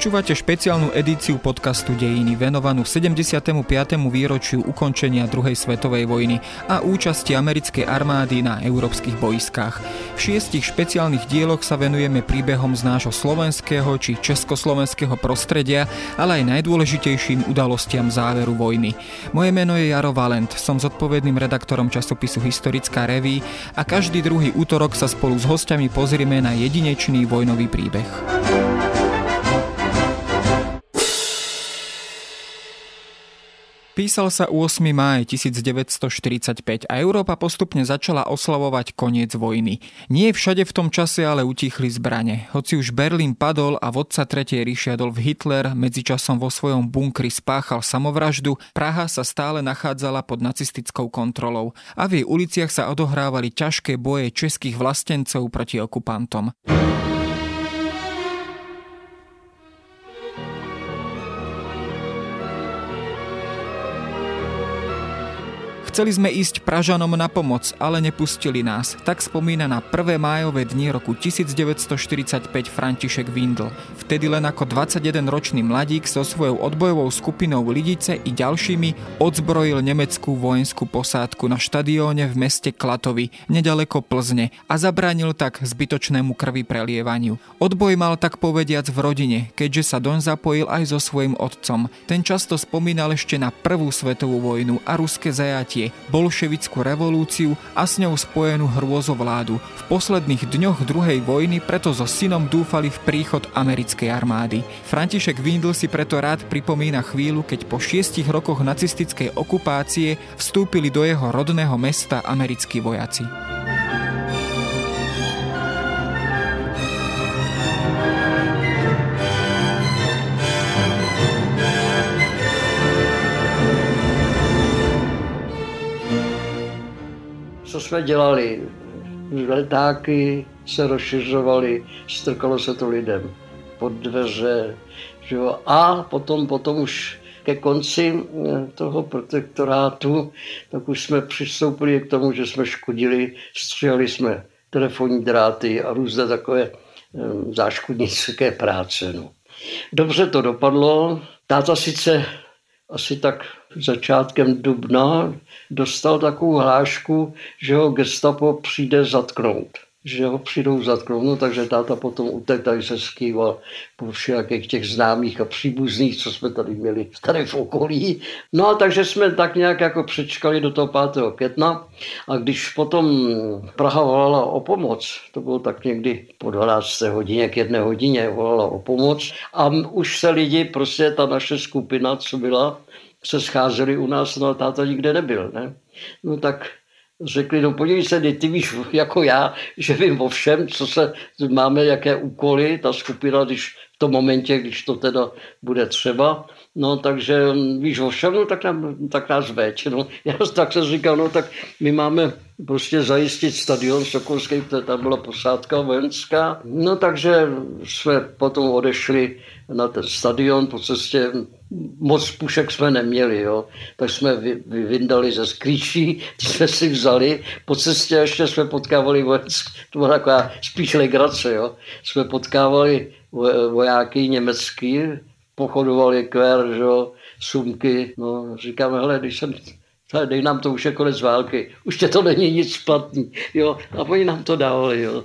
Počúvate špeciálnu edíciu podcastu Dejiny venovanú 75. výročiu ukončenia druhej svetovej vojny a účasti americkej armády na európskych boiskách. V šiestich špeciálnych dieloch sa venujeme príbehom z nášho slovenského či československého prostredia, ale aj najdôležitejším udalostiam záveru vojny. Moje meno je Jaro Valent, som zodpovedným redaktorom časopisu Historická reví a každý druhý útorok sa spolu s hostiami pozrieme na jedinečný vojnový príbeh. Písal sa 8. máj 1945 a Európa postupne začala oslavovať koniec vojny. Nie všade v tom čase ale utichli zbrane. Hoci už Berlín padol a vodca 3. ríši Adolf Hitler medzičasom vo svojom bunkri spáchal samovraždu, Praha sa stále nachádzala pod nacistickou kontrolou a v jej uliciach sa odohrávali ťažké boje českých vlastencov proti okupantom. Chceli sme ísť Pražanom na pomoc, ale nepustili nás. Tak spomína na prvé májové dni roku 1945 František Windl. Vtedy len ako 21-ročný mladík so svojou odbojovou skupinou Lidice i ďalšími odzbrojil nemeckú vojenskú posádku na štadióne v meste Klatovi, nedaleko Plzne a zabránil tak zbytočnému krvi prelievaniu. Odboj mal tak povediac v rodine, keďže sa doň zapojil aj so svojím otcom. Ten často spomínal ešte na prvú svetovú vojnu a ruské zajatie napätie, bolševickú revolúciu a s ňou spojenú hrôzovládu. V posledných dňoch druhej vojny preto so synom dúfali v príchod americkej armády. František Windl si preto rád pripomína chvíľu, keď po šiestich rokoch nacistickej okupácie vstúpili do jeho rodného mesta americkí vojaci. Co jsme dělali. Letáky se rozšiřovaly, strkalo se to lidem pod dveře. Jo? A potom, potom už ke konci eh, toho protektorátu, tak už jsme přistoupili k tomu, že jsme škodili, stříhali jsme telefonní dráty a různé takové eh, záškodnické práce. No. Dobře to dopadlo. Táta sice asi tak začátkem dubna dostal takovou hlášku, že ho gestapo přijde zatknout že ho přijdou zatknout, no, takže táta potom utek, tak se skýval po všelakých těch známých a příbuzných, co jsme tady měli tady v okolí. No a takže jsme tak nějak jako přečkali do toho 5. května a když potom Praha volala o pomoc, to bylo tak někdy po 12. hodině k jedné hodině volala o pomoc a už se lidi, prostě ta naše skupina, co byla, se scházeli u nás, no a táta nikde nebyl, ne? No tak řekli, no podívej se, ty víš jako já, že vím o všem, co se máme, jaké úkoly, ta skupina, když v tom momentě, když to teda bude třeba, no takže víš o všem, no tak, nám, tak nás veď. No. Já tak jsem říkal, no tak my máme prostě zajistit stadion Sokolský, protože tam byla posádka vojenská. No takže jsme potom odešli na ten stadion po cestě moc pušek jsme neměli, jo. tak jsme vyvindali ze skrýší, ty jsme si vzali, po cestě ještě jsme potkávali vojenské, to byla taková spíš legrace, jo. jsme potkávali vojáky německý, pochodovali kver, že sumky, no, říkáme, hele, když jsem dej nám to už je konec války, už tě to není nic špatný, jo, a oni nám to dávali, jo.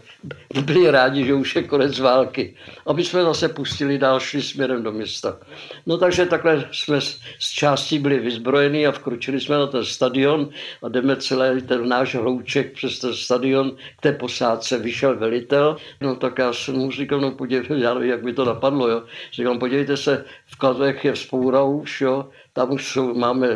Byli rádi, že už je konec války. A my jsme zase pustili dál, šli směrem do města. No takže takhle jsme z části byli vyzbrojení a vkročili jsme na ten stadion a jdeme celý ten náš hlouček přes ten stadion k té posádce. Vyšel velitel, no tak já jsem mu říkal, no podívejte, já nevím, jak mi to napadlo, jo. Říkal, podívejte se, v Kladech je vzpoura už, jo, tam jsou, máme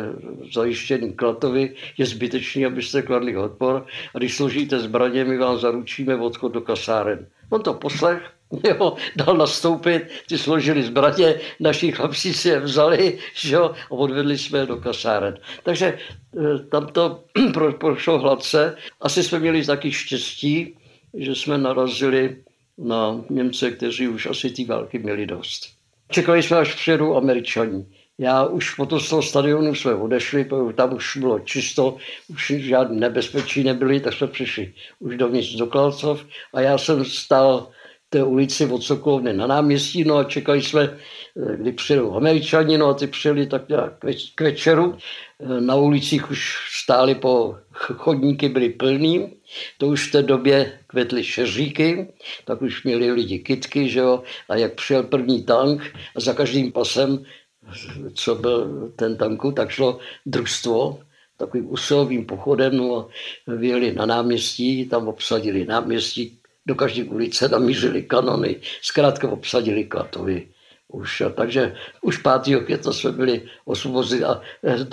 zajištěný klatovy, je zbytečný, abyste kladli odpor a když složíte zbraně, my vám zaručíme odchod do kasáren. On to poslech, jo, dal nastoupit, ty složili zbraně, naši chlapci si je vzali jo, a odvedli jsme je do kasáren. Takže e, tam to prošlo hladce. Asi jsme měli taky štěstí, že jsme narazili na Němce, kteří už asi ty války měli dost. Čekali jsme, až přijedou američani. Já už po to z toho stadionu jsme odešli, tam už bylo čisto, už žádné nebezpečí nebyly, tak jsme přišli už dovnitř do Klalcov a já jsem stál té ulici od Sokolovny na náměstí, no a čekali jsme, eh, kdy přijedou američani, no a ty přijeli tak nějak k večeru. Eh, na ulicích už stály po chodníky, byly plný. To už v té době kvetly šeříky, tak už měli lidi kitky, že jo, a jak přijel první tank a za každým pasem, co byl ten tanku, tak šlo družstvo, takovým usilovým pochodem, no a vyjeli na náměstí, tam obsadili náměstí, do každé ulice namířili kanony, zkrátka obsadili Klatovy. Už, takže už 5. května jsme byli osvobozeni a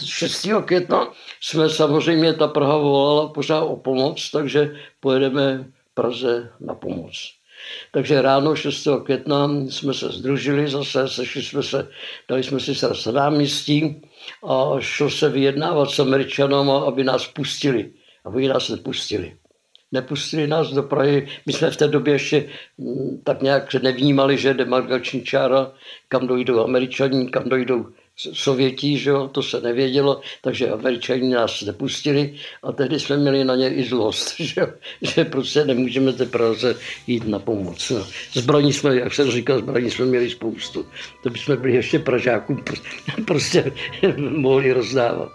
6. Eh, května jsme samozřejmě, ta Praha volala pořád o pomoc, takže pojedeme Praze na pomoc. Takže ráno 6. května jsme se združili zase, sešli jsme se, dali jsme si se na náměstí a šlo se vyjednávat s Američanama, aby nás pustili. A oni nás nepustili nepustili nás do Prahy. My jsme v té době ještě mm, tak nějak nevnímali, že demarkační čára, kam dojdou američani, kam dojdou Sovětí, že jo, to se nevědělo, takže američani nás nepustili a tehdy jsme měli na ně i zlost, že, jo, že prostě nemůžeme té Praze jít na pomoc. No. Zbraní jsme, jak jsem říkal, zbraní jsme měli spoustu. To by jsme byli ještě Pražákům prostě mohli rozdávat.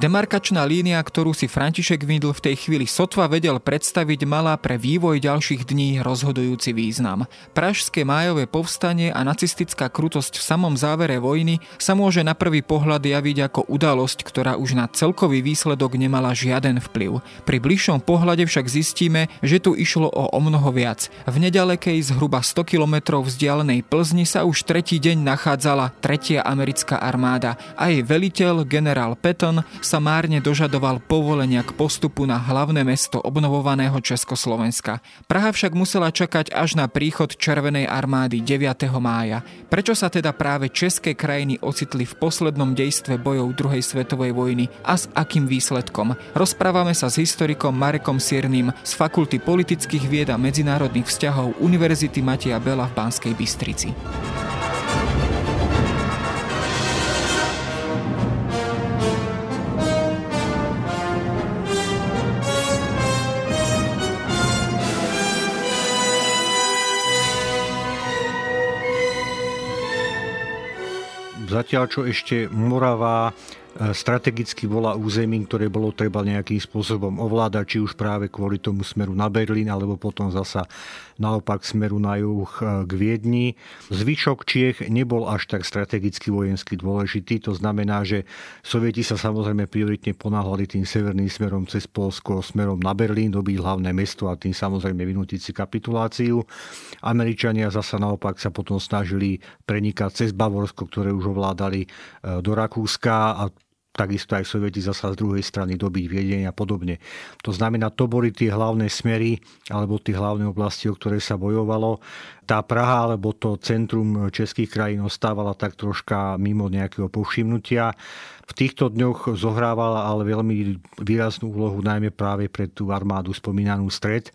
Demarkačná línia, ktorú si František Windl v tej chvíli sotva vedel predstaviť, mala pre vývoj ďalších dní rozhodujúci význam. Pražské májové povstanie a nacistická krutosť v samom závere vojny sa môže na prvý pohľad javiť ako udalosť, ktorá už na celkový výsledok nemala žiaden vplyv. Pri bližšom pohľade však zistíme, že tu išlo o o mnoho viac. V nedalekej zhruba 100 km vzdialenej Plzni sa už tretí deň nachádzala tretia americká armáda a jej veliteľ generál Patton sa márne dožadoval povolenia k postupu na hlavné mesto obnovovaného Československa. Praha však musela čakať až na príchod Červenej armády 9. mája. Prečo sa teda práve české krajiny ocitli v poslednom dejstve bojov druhej svetovej vojny a s akým výsledkom? Rozprávame sa s historikom Marekom Sierným z Fakulty politických vied a medzinárodných vzťahov Univerzity Matia Bela v Banskej Bystrici. Zatiaľ, čo ešte Morava E, strategicky bola územím, ktoré bolo treba nejakým spôsobom ovládať, či už práve kvôli tomu smeru na Berlín, alebo potom zasa naopak smeru na juh e, k Viedni. Zvyšok Čiech nebol až tak strategicky vojensky dôležitý, to znamená, že Sovieti sa samozrejme prioritne ponáhľali tým severným smerom cez Polsko, smerom na Berlín, dobiť hlavné mesto a tým samozrejme vynútiť si kapituláciu. Američania zasa naopak sa potom snažili prenikať cez Bavorsko, ktoré už ovládali e, do Rakúska a takisto aj Sovieti zasa z druhej strany dobiť Viedeň a podobne. To znamená, to boli tie hlavné smery alebo tie hlavné oblasti, o ktoré sa bojovalo. Tá Praha alebo to centrum českých krajín ostávala tak troška mimo nejakého povšimnutia. V týchto dňoch zohrávala ale veľmi výraznú úlohu najmä práve pre tú armádu spomínanú stred,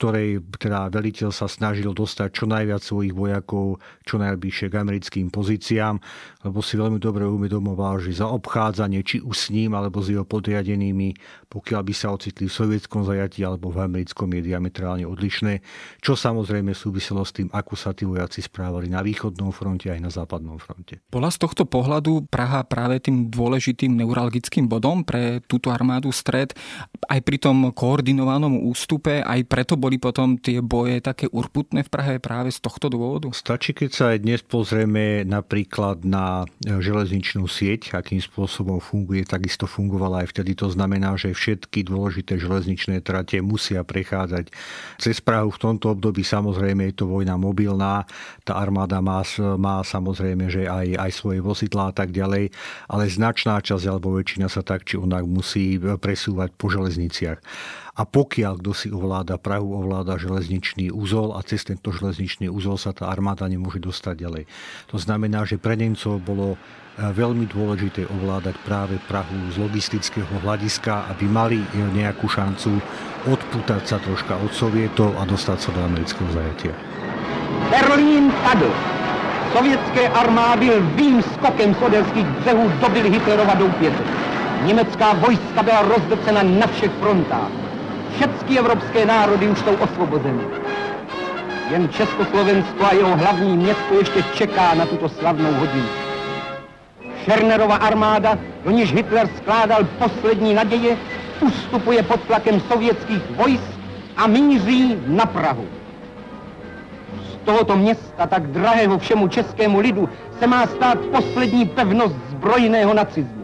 ktorej teda veliteľ sa snažil dostať čo najviac svojich vojakov čo najbližšie k americkým pozíciám, lebo si veľmi dobre uvedomoval, že za obchádzanie či už s ním alebo s jeho podriadenými, pokiaľ by sa ocitli v sovietskom zajatí alebo v americkom je diametrálne odlišné, čo samozrejme súviselo s tým, ako sa tí vojaci správali na východnom fronte aj na západnom fronte. Bola z tohto pohľadu Praha práve tým dôležitým neuralgickým bodom pre túto armádu stred aj pri tom koordinovanom ústupe, aj preto boli boli potom tie boje také urputné v Prahe práve z tohto dôvodu? Stačí, keď sa aj dnes pozrieme napríklad na železničnú sieť, akým spôsobom funguje, takisto fungovala aj vtedy. To znamená, že všetky dôležité železničné trate musia prechádzať cez Prahu. V tomto období samozrejme je to vojna mobilná, tá armáda má, má samozrejme, že aj, aj svoje vozidlá a tak ďalej, ale značná časť alebo väčšina sa tak či onak musí presúvať po železniciach. A pokiaľ kto si ovláda Prahu, ovláda železničný úzol a cez tento železničný úzol sa tá armáda nemôže dostať ďalej. To znamená, že pre Nemcov bolo e, veľmi dôležité ovládať práve Prahu z logistického hľadiska, aby mali nejakú šancu odputať sa troška od sovietov a dostať sa do amerického zajatia. Berlín padl. Sovětské armády lvým skokem z odelských břehů dobily Hitlerova doupěte. Německá vojska byla rozdecena na všech frontách. Všechny evropské národy už jsou osvobozeny. Jen Československo a jeho hlavní město ještě čeká na tuto slavnou hodinu. Šernerova armáda, do níž Hitler skládal poslední naděje, ustupuje pod tlakem sovětských vojsk a míří na Prahu. Z tohoto města, tak drahého všemu českému lidu, se má stát poslední pevnost zbrojného nacismu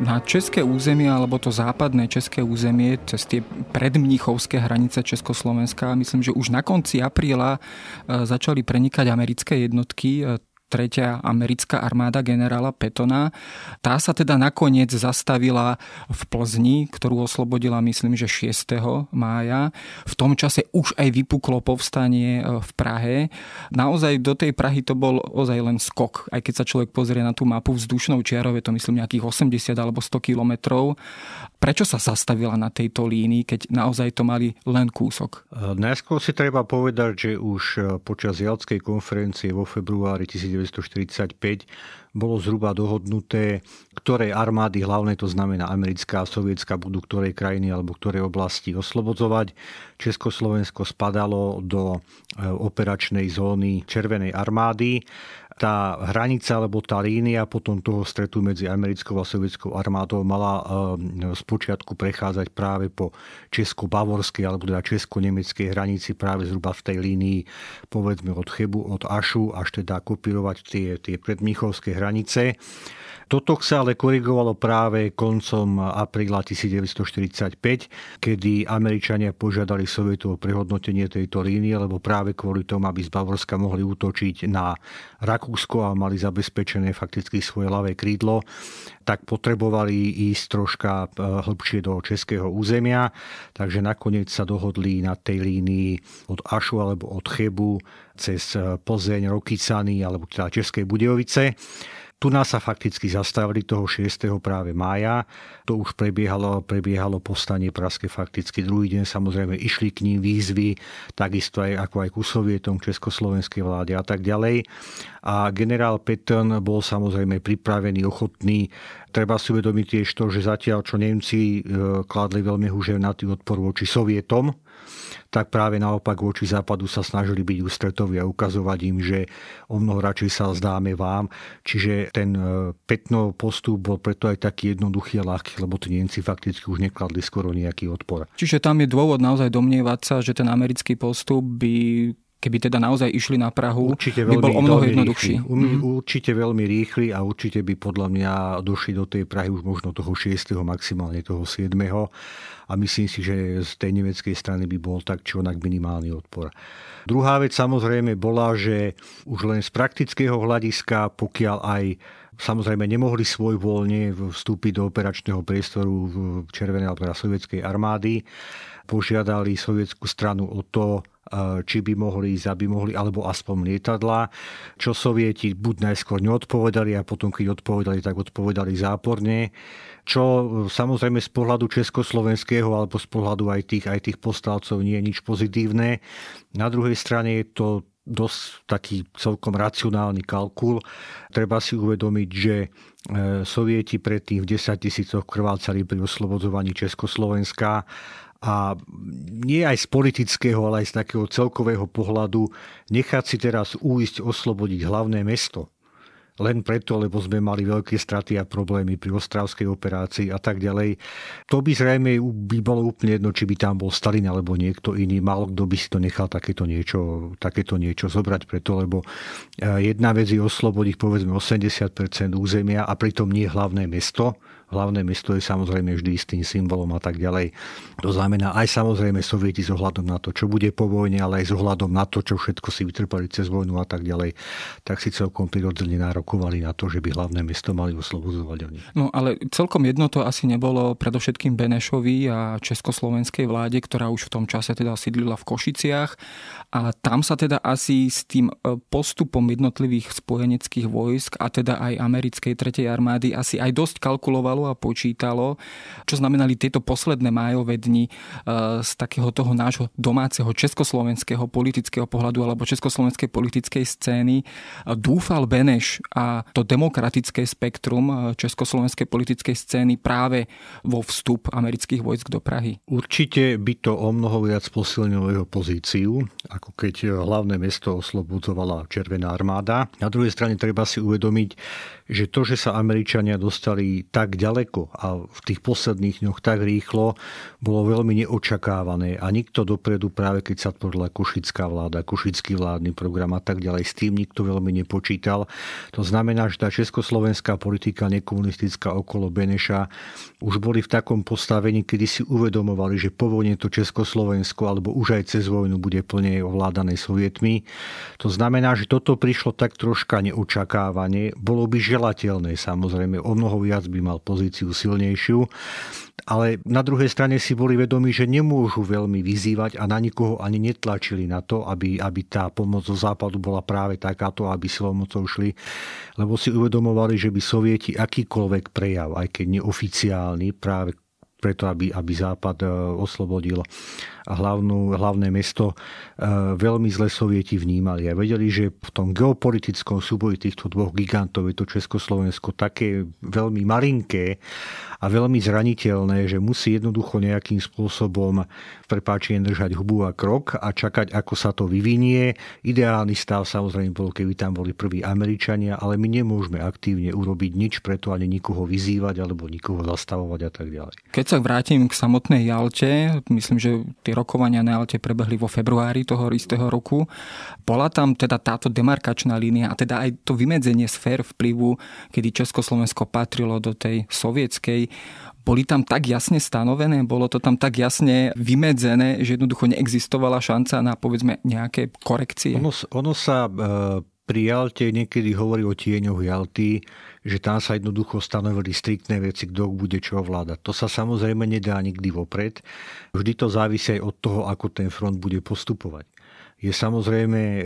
na české územie, alebo to západné české územie, cez tie predmníchovské hranice Československa, myslím, že už na konci apríla e, začali prenikať americké jednotky e, tretia americká armáda generála Petona. Tá sa teda nakoniec zastavila v Plzni, ktorú oslobodila myslím, že 6. mája. V tom čase už aj vypuklo povstanie e, v Prahe. Naozaj do tej Prahy to bol ozaj len skok. Aj keď sa človek pozrie na tú mapu vzdušnou čiarou, je to myslím nejakých 80 alebo 100 kilometrov. Prečo sa zastavila na tejto línii, keď naozaj to mali len kúsok? E, najskôr si treba povedať, že už e, počas Jalskej konferencie vo februári 19 1945 bolo zhruba dohodnuté, ktoré armády, hlavne to znamená americká a sovietská, budú ktorej krajiny alebo ktoré oblasti oslobodzovať. Československo spadalo do e, operačnej zóny Červenej armády tá hranica alebo tá línia potom toho stretu medzi americkou a sovietskou armádou mala z počiatku prechádzať práve po česko-bavorskej alebo teda česko-nemeckej hranici práve zhruba v tej línii povedzme od Chebu, od Ašu až teda kopírovať tie, tie predmíchovské hranice. Toto sa ale korigovalo práve koncom apríla 1945, kedy Američania požiadali Sovietov o prehodnotenie tejto línie, lebo práve kvôli tomu, aby z Bavorska mohli útočiť na Rakúsko a mali zabezpečené fakticky svoje ľavé krídlo, tak potrebovali ísť troška e, hlbšie do českého územia, takže nakoniec sa dohodli na tej línii od Ašu alebo od Chebu cez Plzeň, Rokycany alebo teda České Budejovice. Tu nás sa fakticky zastavili toho 6. práve mája. To už prebiehalo, prebiehalo povstanie Praske fakticky druhý deň. Samozrejme išli k ním výzvy, takisto aj ako aj ku sovietom, československej vláde a tak ďalej. A generál Peton bol samozrejme pripravený, ochotný. Treba si uvedomiť tiež to, že zatiaľ, čo Nemci e, kladli veľmi huževnatý odpor voči sovietom, tak práve naopak voči západu sa snažili byť ústretoví a ukazovať im, že o mnoho radšej sa zdáme vám. Čiže ten e, Petno postup bol preto aj taký jednoduchý a ľahký, lebo tí Nemci fakticky už nekladli skoro nejaký odpor. Čiže tam je dôvod naozaj domnievať sa, že ten americký postup by keby teda naozaj išli na Prahu, určite by bol o mnoho jednoduchší. Rýchly. Mm. Určite veľmi rýchly a určite by podľa mňa došli do tej Prahy už možno toho 6. maximálne toho 7. A myslím si, že z tej nemeckej strany by bol tak či onak minimálny odpor. Druhá vec samozrejme bola, že už len z praktického hľadiska, pokiaľ aj samozrejme nemohli svoj voľne vstúpiť do operačného priestoru Červenej alebo sovietskej armády, požiadali sovietskú stranu o to, či by mohli ísť, aby mohli, alebo aspoň lietadla, čo sovieti buď najskôr neodpovedali a potom, keď odpovedali, tak odpovedali záporne čo samozrejme z pohľadu československého alebo z pohľadu aj tých, aj tých postávcov nie je nič pozitívne. Na druhej strane je to dosť taký celkom racionálny kalkul. Treba si uvedomiť, že e, Sovieti predtým v 10 tisícoch krvácali pri oslobodzovaní Československa a nie aj z politického, ale aj z takého celkového pohľadu nechať si teraz újsť oslobodiť hlavné mesto len preto, lebo sme mali veľké straty a problémy pri ostravskej operácii a tak ďalej. To by zrejme by bolo úplne jedno, či by tam bol Stalin alebo niekto iný. Málo kto by si to nechal takéto niečo, takéto niečo zobrať preto, lebo eh, jedna vec je oslobodiť povedzme 80% územia a pritom nie hlavné mesto, Hlavné mesto je samozrejme vždy istým symbolom a tak ďalej. To znamená aj samozrejme sovieti s ohľadom na to, čo bude po vojne, ale aj s ohľadom na to, čo všetko si vytrpali cez vojnu a tak ďalej, tak si celkom prirodzene nárokovali na to, že by hlavné mesto mali oslobodzovať oni. No ale celkom jedno to asi nebolo predovšetkým Benešovi a československej vláde, ktorá už v tom čase teda sídlila v Košiciach a tam sa teda asi s tým e, postupom jednotlivých spojeneckých vojsk a teda aj americkej tretej armády asi aj dosť kalkulovalo, rátalo a počítalo, čo znamenali tieto posledné májové dni e, z takého toho nášho domáceho československého politického pohľadu alebo československej politickej scény. Dúfal Beneš a to demokratické spektrum československej politickej scény práve vo vstup amerických vojsk do Prahy? Určite by to o mnoho viac posilnilo jeho pozíciu, ako keď hlavné mesto oslobodzovala Červená armáda. Na druhej strane treba si uvedomiť, že to, že sa Američania dostali tak ďaleko a v tých posledných dňoch tak rýchlo, bolo veľmi neočakávané a nikto dopredu, práve keď sa tvorila košická vláda, košický vládny program a tak ďalej, s tým nikto veľmi nepočítal. To znamená, že tá československá politika nekomunistická okolo Beneša už boli v takom postavení, kedy si uvedomovali, že po vojne to Československo alebo už aj cez vojnu bude plne ovládané sovietmi. To znamená, že toto prišlo tak troška neočakávane. Bolo by želateľné samozrejme, o mnoho viac by mal pozíciu silnejšiu, ale na druhej strane si boli vedomi, že nemôžu veľmi vyzývať a na nikoho ani netlačili na to, aby, aby tá pomoc zo západu bola práve takáto, aby silou mocou šli, lebo si uvedomovali, že by sovieti akýkoľvek prejav, aj keď neoficiálny, práve preto, aby, aby Západ e, oslobodil hlavnú, hlavné mesto, e, veľmi zle sovieti vnímali a vedeli, že v tom geopolitickom súboji týchto dvoch gigantov je to Československo také veľmi malinké a veľmi zraniteľné, že musí jednoducho nejakým spôsobom prepáčenie držať hubu a krok a čakať, ako sa to vyvinie. Ideálny stav samozrejme bol, keby tam boli prví Američania, ale my nemôžeme aktívne urobiť nič preto ani nikoho vyzývať alebo nikoho zastavovať a tak ďalej. Keď sa vrátim k samotnej Jalte, myslím, že tie rokovania na Jalte prebehli vo februári toho istého roku. Bola tam teda táto demarkačná línia a teda aj to vymedzenie sfér vplyvu, kedy Československo patrilo do tej sovietskej boli tam tak jasne stanovené, bolo to tam tak jasne vymedzené, že jednoducho neexistovala šanca na povedzme nejaké korekcie? Ono, ono sa e, pri Jalte niekedy hovorí o tieňoch Jalty, že tam sa jednoducho stanovili striktné veci, kto bude čo ovládať. To sa samozrejme nedá nikdy vopred. Vždy to závisí aj od toho, ako ten front bude postupovať. Je samozrejme e,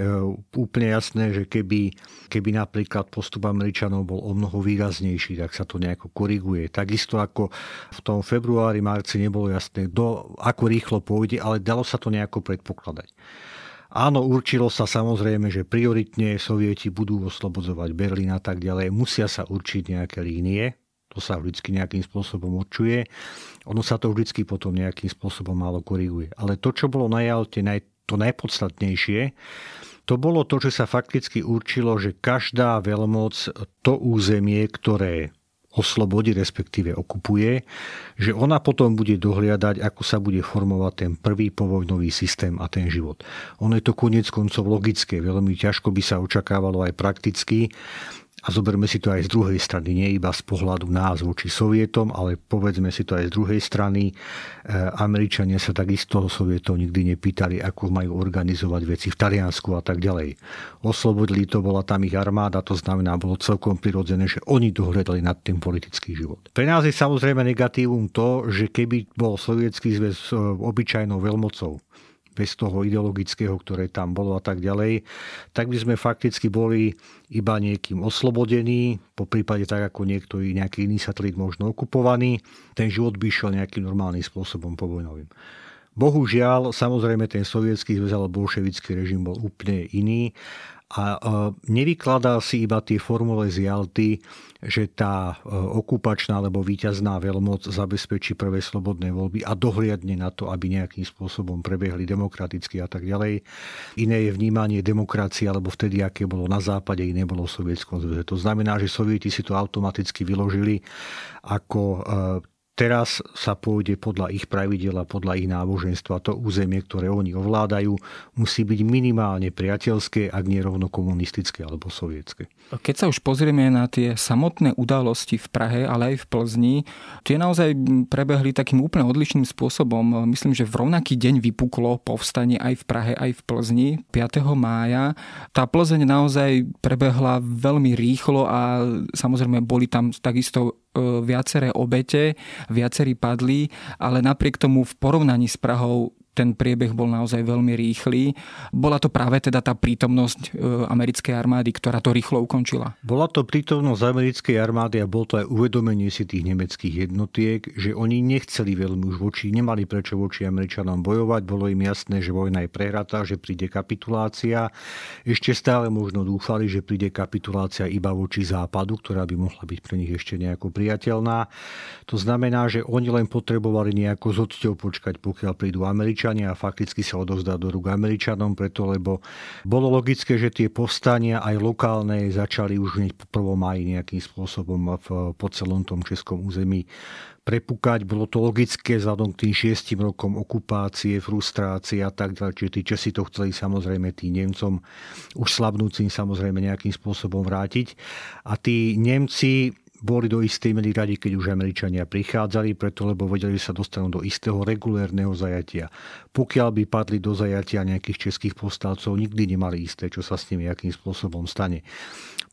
úplne jasné, že keby, keby napríklad postup Američanov bol o mnoho výraznejší, tak sa to nejako koriguje. Takisto ako v tom februári, marci nebolo jasné, do, ako rýchlo pôjde, ale dalo sa to nejako predpokladať. Áno, určilo sa samozrejme, že prioritne sovieti budú oslobodzovať Berlín a tak ďalej. Musia sa určiť nejaké línie, to sa vždy nejakým spôsobom určuje. Ono sa to vždy potom nejakým spôsobom málo koriguje. Ale to, čo bolo na Jalte naj, to najpodstatnejšie, to bolo to, že sa fakticky určilo, že každá veľmoc to územie, ktoré oslobodí, respektíve okupuje, že ona potom bude dohliadať, ako sa bude formovať ten prvý povojnový systém a ten život. Ono je to konec koncov logické, veľmi ťažko by sa očakávalo aj prakticky, a zoberme si to aj z druhej strany, nie iba z pohľadu nás voči Sovietom, ale povedzme si to aj z druhej strany. E, Američania sa takisto Sovietov nikdy nepýtali, ako majú organizovať veci v Taliansku a tak ďalej. Oslobodili to, bola tam ich armáda, to znamená, bolo celkom prirodzené, že oni dohľadali nad tým politický život. Pre nás je samozrejme negatívum to, že keby bol Sovietský zväz e, obyčajnou veľmocou, bez toho ideologického, ktoré tam bolo a tak ďalej, tak by sme fakticky boli iba niekým oslobodení, po prípade tak ako niekto, nejaký iný satelit možno okupovaný, ten život by išiel nejakým normálnym spôsobom povojnovým. Bohužiaľ, samozrejme ten sovietský zväz alebo bolševický režim bol úplne iný a nevykladal si iba tie formule z Jalty, že tá e, okupačná alebo víťazná veľmoc zabezpečí prvé slobodné voľby a dohliadne na to, aby nejakým spôsobom prebehli demokraticky a tak ďalej. Iné je vnímanie demokracie, alebo vtedy, aké bolo na západe, iné bolo v Sovietskom zväze. To znamená, že Sovieti si to automaticky vyložili ako e, Teraz sa pôjde podľa ich pravidel a podľa ich náboženstva. To územie, ktoré oni ovládajú, musí byť minimálne priateľské, ak nie rovno komunistické alebo sovietské. Keď sa už pozrieme na tie samotné udalosti v Prahe, ale aj v Plzni, tie naozaj prebehli takým úplne odlišným spôsobom. Myslím, že v rovnaký deň vypuklo povstanie aj v Prahe, aj v Plzni 5. mája. Tá Plzeň naozaj prebehla veľmi rýchlo a samozrejme boli tam takisto e, viaceré obete, viacerí padli, ale napriek tomu v porovnaní s Prahou ten priebeh bol naozaj veľmi rýchly. Bola to práve teda tá prítomnosť e, americkej armády, ktorá to rýchlo ukončila? Bola to prítomnosť americkej armády a bol to aj uvedomenie si tých nemeckých jednotiek, že oni nechceli veľmi už voči, nemali prečo voči Američanom bojovať. Bolo im jasné, že vojna je prehratá, že príde kapitulácia. Ešte stále možno dúfali, že príde kapitulácia iba voči západu, ktorá by mohla byť pre nich ešte nejako priateľná. To znamená, že oni len potrebovali nejako s počkať, pokiaľ prídu Američania Američania a fakticky sa odovzdá do rúk Američanom, preto lebo bolo logické, že tie povstania aj lokálne začali už hneď po 1. maji nejakým spôsobom v, po celom tom českom území prepukať. Bolo to logické vzhľadom k tým šiestim rokom okupácie, frustrácie a tak ďalej. Čiže tí Česi to chceli samozrejme tým Nemcom už slabnúcim samozrejme nejakým spôsobom vrátiť. A tí Nemci boli do istej miery radi, keď už Američania prichádzali, preto lebo vedeli, že sa dostanú do istého regulérneho zajatia. Pokiaľ by padli do zajatia nejakých českých povstalcov, nikdy nemali isté, čo sa s nimi akým spôsobom stane.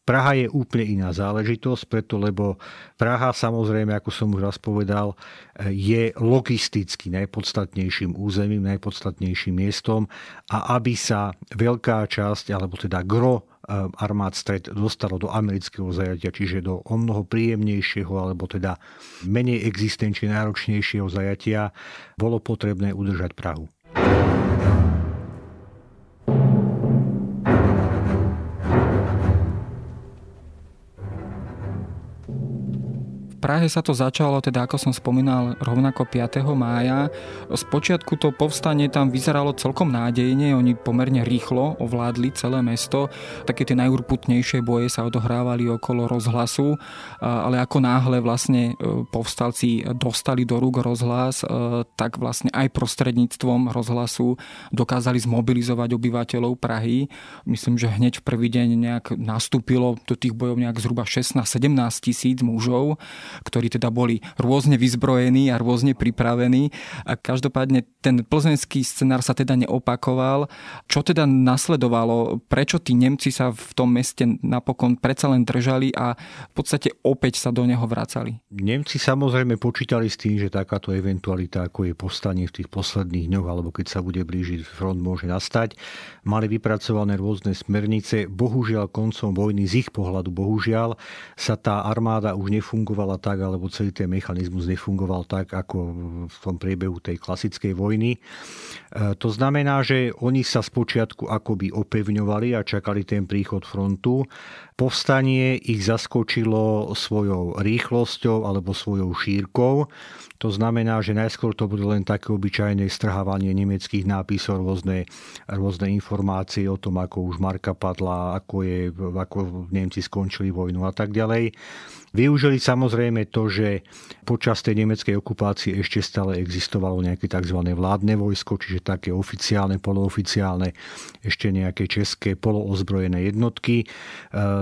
Praha je úplne iná záležitosť, preto lebo Praha samozrejme, ako som už raz povedal, je logisticky najpodstatnejším územím, najpodstatnejším miestom a aby sa veľká časť, alebo teda gro armád stred dostalo do amerického zajatia, čiže do o mnoho príjemnejšieho alebo teda menej existenčne náročnejšieho zajatia, bolo potrebné udržať Prahu. Prahe sa to začalo, teda ako som spomínal, rovnako 5. mája. Spočiatku to povstanie tam vyzeralo celkom nádejne, oni pomerne rýchlo ovládli celé mesto. Také tie najurputnejšie boje sa odohrávali okolo rozhlasu, ale ako náhle vlastne e, povstalci dostali do rúk rozhlas, e, tak vlastne aj prostredníctvom rozhlasu dokázali zmobilizovať obyvateľov Prahy. Myslím, že hneď v prvý deň nejak nastúpilo do tých bojov nejak zhruba 16-17 tisíc mužov ktorí teda boli rôzne vyzbrojení a rôzne pripravení. A každopádne ten plzeňský scenár sa teda neopakoval. Čo teda nasledovalo? Prečo tí Nemci sa v tom meste napokon predsa len držali a v podstate opäť sa do neho vracali? Nemci samozrejme počítali s tým, že takáto eventualita, ako je povstanie v tých posledných dňoch, alebo keď sa bude blížiť front, môže nastať. Mali vypracované rôzne smernice. Bohužiaľ koncom vojny z ich pohľadu, bohužiaľ, sa tá armáda už nefungovala tak, alebo celý ten mechanizmus nefungoval tak, ako v tom priebehu tej klasickej vojny. E, to znamená, že oni sa spočiatku akoby opevňovali a čakali ten príchod frontu. Povstanie ich zaskočilo svojou rýchlosťou alebo svojou šírkou. To znamená, že najskôr to bude len také obyčajné strhávanie nemeckých nápisov, rôzne, rôzne informácie o tom, ako už Marka padla, ako, je, ako Nemci skončili vojnu a tak ďalej. Využili samozrejme to, že počas tej nemeckej okupácie ešte stále existovalo nejaké tzv. vládne vojsko, čiže také oficiálne, polooficiálne, ešte nejaké české poloozbrojené jednotky.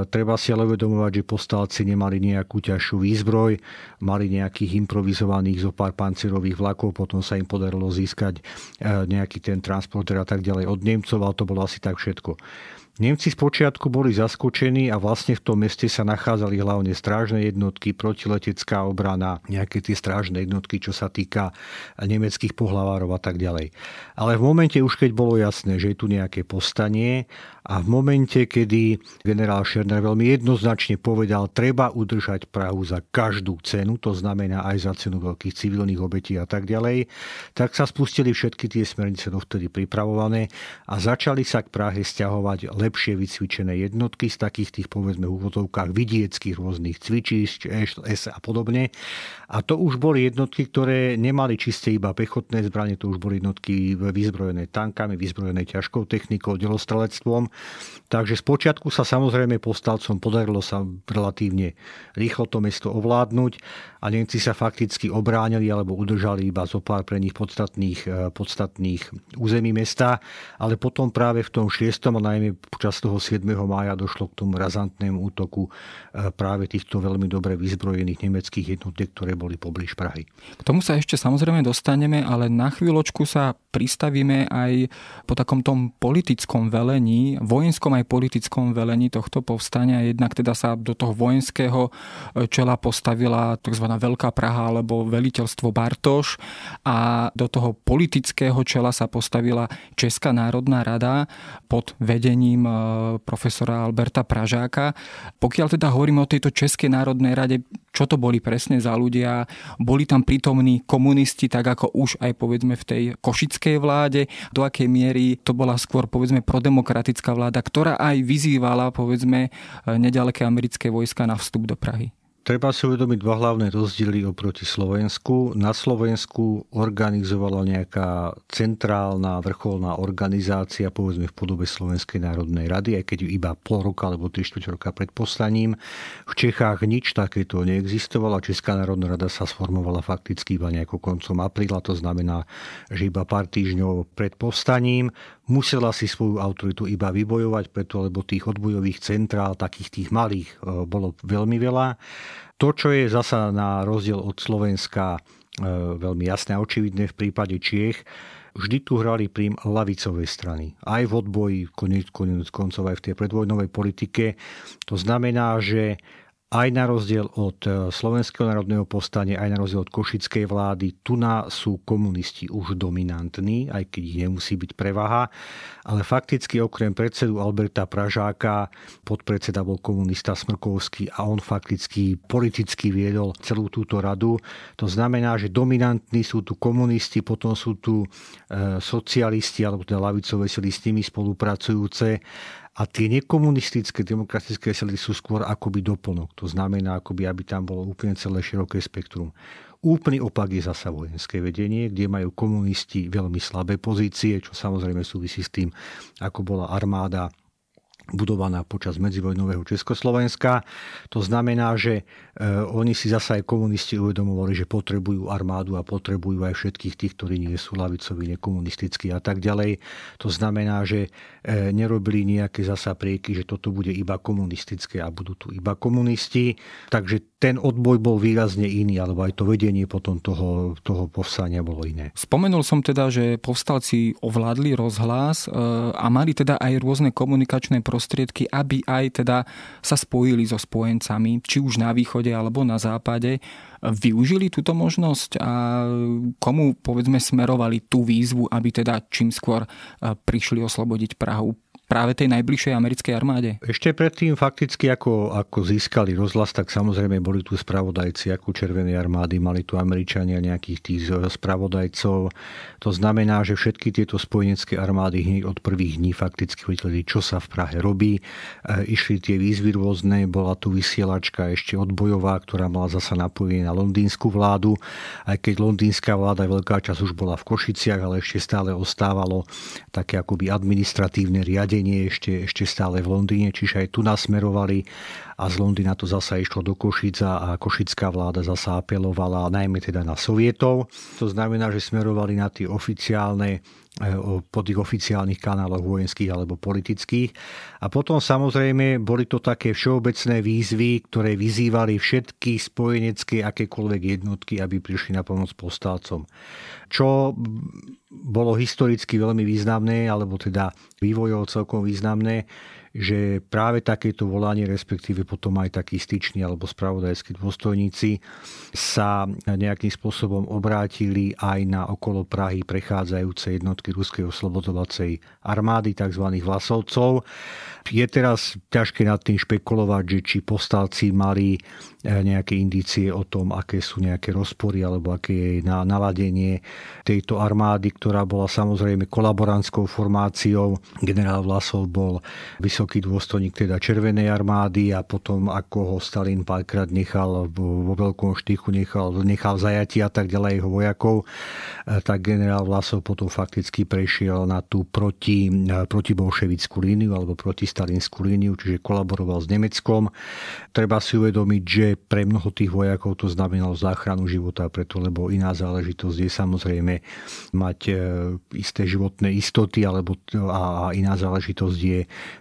Treba si ale uvedomovať, že postalci nemali nejakú ťažšiu výzbroj, mali nejakých improvizovaných zo pár pancierových vlakov, potom sa im podarilo získať e, nejaký ten transporter a tak ďalej od Nemcov, ale to bolo asi tak všetko. Nemci počiatku boli zaskočení a vlastne v tom meste sa nachádzali hlavne strážne jednotky, protiletecká obrana, nejaké tie strážne jednotky, čo sa týka nemeckých pohlavárov a tak ďalej. Ale v momente už keď bolo jasné, že je tu nejaké postanie a v momente, kedy generál Šerner veľmi jednoznačne povedal, treba udržať Prahu za každú cenu, to znamená aj za cenu veľkých civilných obetí a tak ďalej, tak sa spustili všetky tie smernice dovtedy pripravované a začali sa k Prahe stiahovať lepšie vycvičené jednotky z takých tých povedzme úvodovkách vidieckých rôznych cvičíšť, S a podobne. A to už boli jednotky, ktoré nemali čiste iba pechotné zbranie, to už boli jednotky vyzbrojené tankami, vyzbrojené ťažkou technikou, delostrelectvom. Takže spočiatku sa samozrejme povstalcom podarilo sa relatívne rýchlo to mesto ovládnuť a Nemci sa fakticky obránili alebo udržali iba zo pár pre nich podstatných, podstatných území mesta, ale potom práve v tom 6. a najmä počas toho 7. mája došlo k tomu razantnému útoku e, práve týchto veľmi dobre vyzbrojených nemeckých jednotiek, ktoré boli poblíž Prahy. K tomu sa ešte samozrejme dostaneme, ale na chvíľočku sa pristavíme aj po takom tom politickom velení, vojenskom aj politickom velení tohto povstania. Jednak teda sa do toho vojenského e, čela postavila tzv. Veľká Praha alebo veliteľstvo Bartoš a do toho politického čela sa postavila Česká národná rada pod vedením e, profesora Alberta Pražáka. Pokiaľ teda hovoríme o tejto Českej národnej rade, čo to boli presne za ľudia? Boli tam prítomní komunisti, tak ako už aj povedzme v tej košickej vláde, do akej miery to bola skôr povedzme prodemokratická vláda, ktorá aj vyzývala povedzme nedaleké americké vojska na vstup do Prahy. Treba si uvedomiť dva hlavné rozdiely oproti Slovensku. Na Slovensku organizovala nejaká centrálna vrcholná organizácia, povedzme v podobe Slovenskej národnej rady, aj keď iba pol roka alebo 3 4 roka pred poslaním. V Čechách nič takéto neexistovalo. Česká národná rada sa sformovala fakticky iba nejako koncom apríla, to znamená, že iba pár týždňov pred povstaním musela si svoju autoritu iba vybojovať, preto lebo tých odbojových centrál, takých tých malých, e, bolo veľmi veľa. To, čo je zasa na rozdiel od Slovenska e, veľmi jasné a očividné v prípade Čiech, vždy tu hrali prím lavicovej strany. Aj v odboji, konec, koncov aj v tej predvojnovej politike. To znamená, že aj na rozdiel od e, Slovenského národného povstania, aj na rozdiel od Košickej vlády, tu na sú komunisti už dominantní, aj keď ich nemusí byť prevaha. Ale fakticky okrem predsedu Alberta Pražáka, podpredseda bol komunista Smrkovský a on fakticky politicky viedol celú túto radu. To znamená, že dominantní sú tu komunisti, potom sú tu e, socialisti alebo teda lavicové sily s nimi spolupracujúce a tie nekomunistické demokratické sily sú skôr akoby doplnok. To znamená, akoby, aby tam bolo úplne celé široké spektrum. Úplný opak je zasa vojenské vedenie, kde majú komunisti veľmi slabé pozície, čo samozrejme súvisí s tým, ako bola armáda budovaná počas medzivojnového Československa. To znamená, že e, oni si zasa aj komunisti uvedomovali, že potrebujú armádu a potrebujú aj všetkých tých, ktorí nie sú lavicoví, nekomunistickí a tak ďalej. To znamená, že e, nerobili nejaké zasa prieky, že toto bude iba komunistické a budú tu iba komunisti. Takže ten odboj bol výrazne iný, alebo aj to vedenie potom toho, toho povstania bolo iné. Spomenul som teda, že povstalci ovládli rozhlas e, a mali teda aj rôzne komunikačné prostredie prostriedky, aby aj teda sa spojili so spojencami, či už na východe alebo na západe. Využili túto možnosť a komu povedzme smerovali tú výzvu, aby teda čím skôr eh, prišli oslobodiť Prahu práve tej najbližšej americkej armáde? Ešte predtým fakticky, ako, ako získali rozhlas, tak samozrejme boli tu spravodajci ako Červenej armády, mali tu Američania nejakých tých spravodajcov. To znamená, že všetky tieto spojenecké armády hneď od prvých dní fakticky vedeli, čo sa v Prahe robí. E, išli tie výzvy rôzne, bola tu vysielačka ešte odbojová, ktorá mala zasa napojenie na londýnsku vládu, aj keď londýnska vláda veľká časť už bola v Košiciach, ale ešte stále ostávalo také akoby administratívne riadenie vedenie ešte, ešte stále v Londýne, čiže aj tu nasmerovali a z Londýna to zasa išlo do Košica a košická vláda zasa apelovala najmä teda na Sovietov. To znamená, že smerovali na tie oficiálne po tých oficiálnych kanáloch vojenských alebo politických. A potom samozrejme boli to také všeobecné výzvy, ktoré vyzývali všetky spojenecké akékoľvek jednotky, aby prišli na pomoc povstalcom. Čo bolo historicky veľmi významné, alebo teda vývojov celkom významné, že práve takéto volanie, respektíve potom aj takí styční alebo spravodajskí dôstojníci sa nejakým spôsobom obrátili aj na okolo Prahy prechádzajúce jednotky Ruskej oslobodovacej armády, tzv. Vlasovcov. Je teraz ťažké nad tým špekulovať, že či povstalci mali eh, nejaké indície o tom, aké sú nejaké rozpory alebo aké je naladenie tejto armády, ktorá bola samozrejme kolaborantskou formáciou. Generál Vlasov bol vysoký dôstojník teda Červenej armády a potom ako ho Stalin párkrát nechal vo veľkom štychu, nechal, nechal zajati a tak ďalej jeho vojakov, eh, tak generál Vlasov potom fakticky prešiel na tú proti, eh, protibolševickú líniu alebo proti stalinskú líniu, čiže kolaboroval s Nemeckom. Treba si uvedomiť, že pre mnoho tých vojakov to znamenalo záchranu života, preto lebo iná záležitosť je samozrejme mať e, isté životné istoty, alebo a iná záležitosť je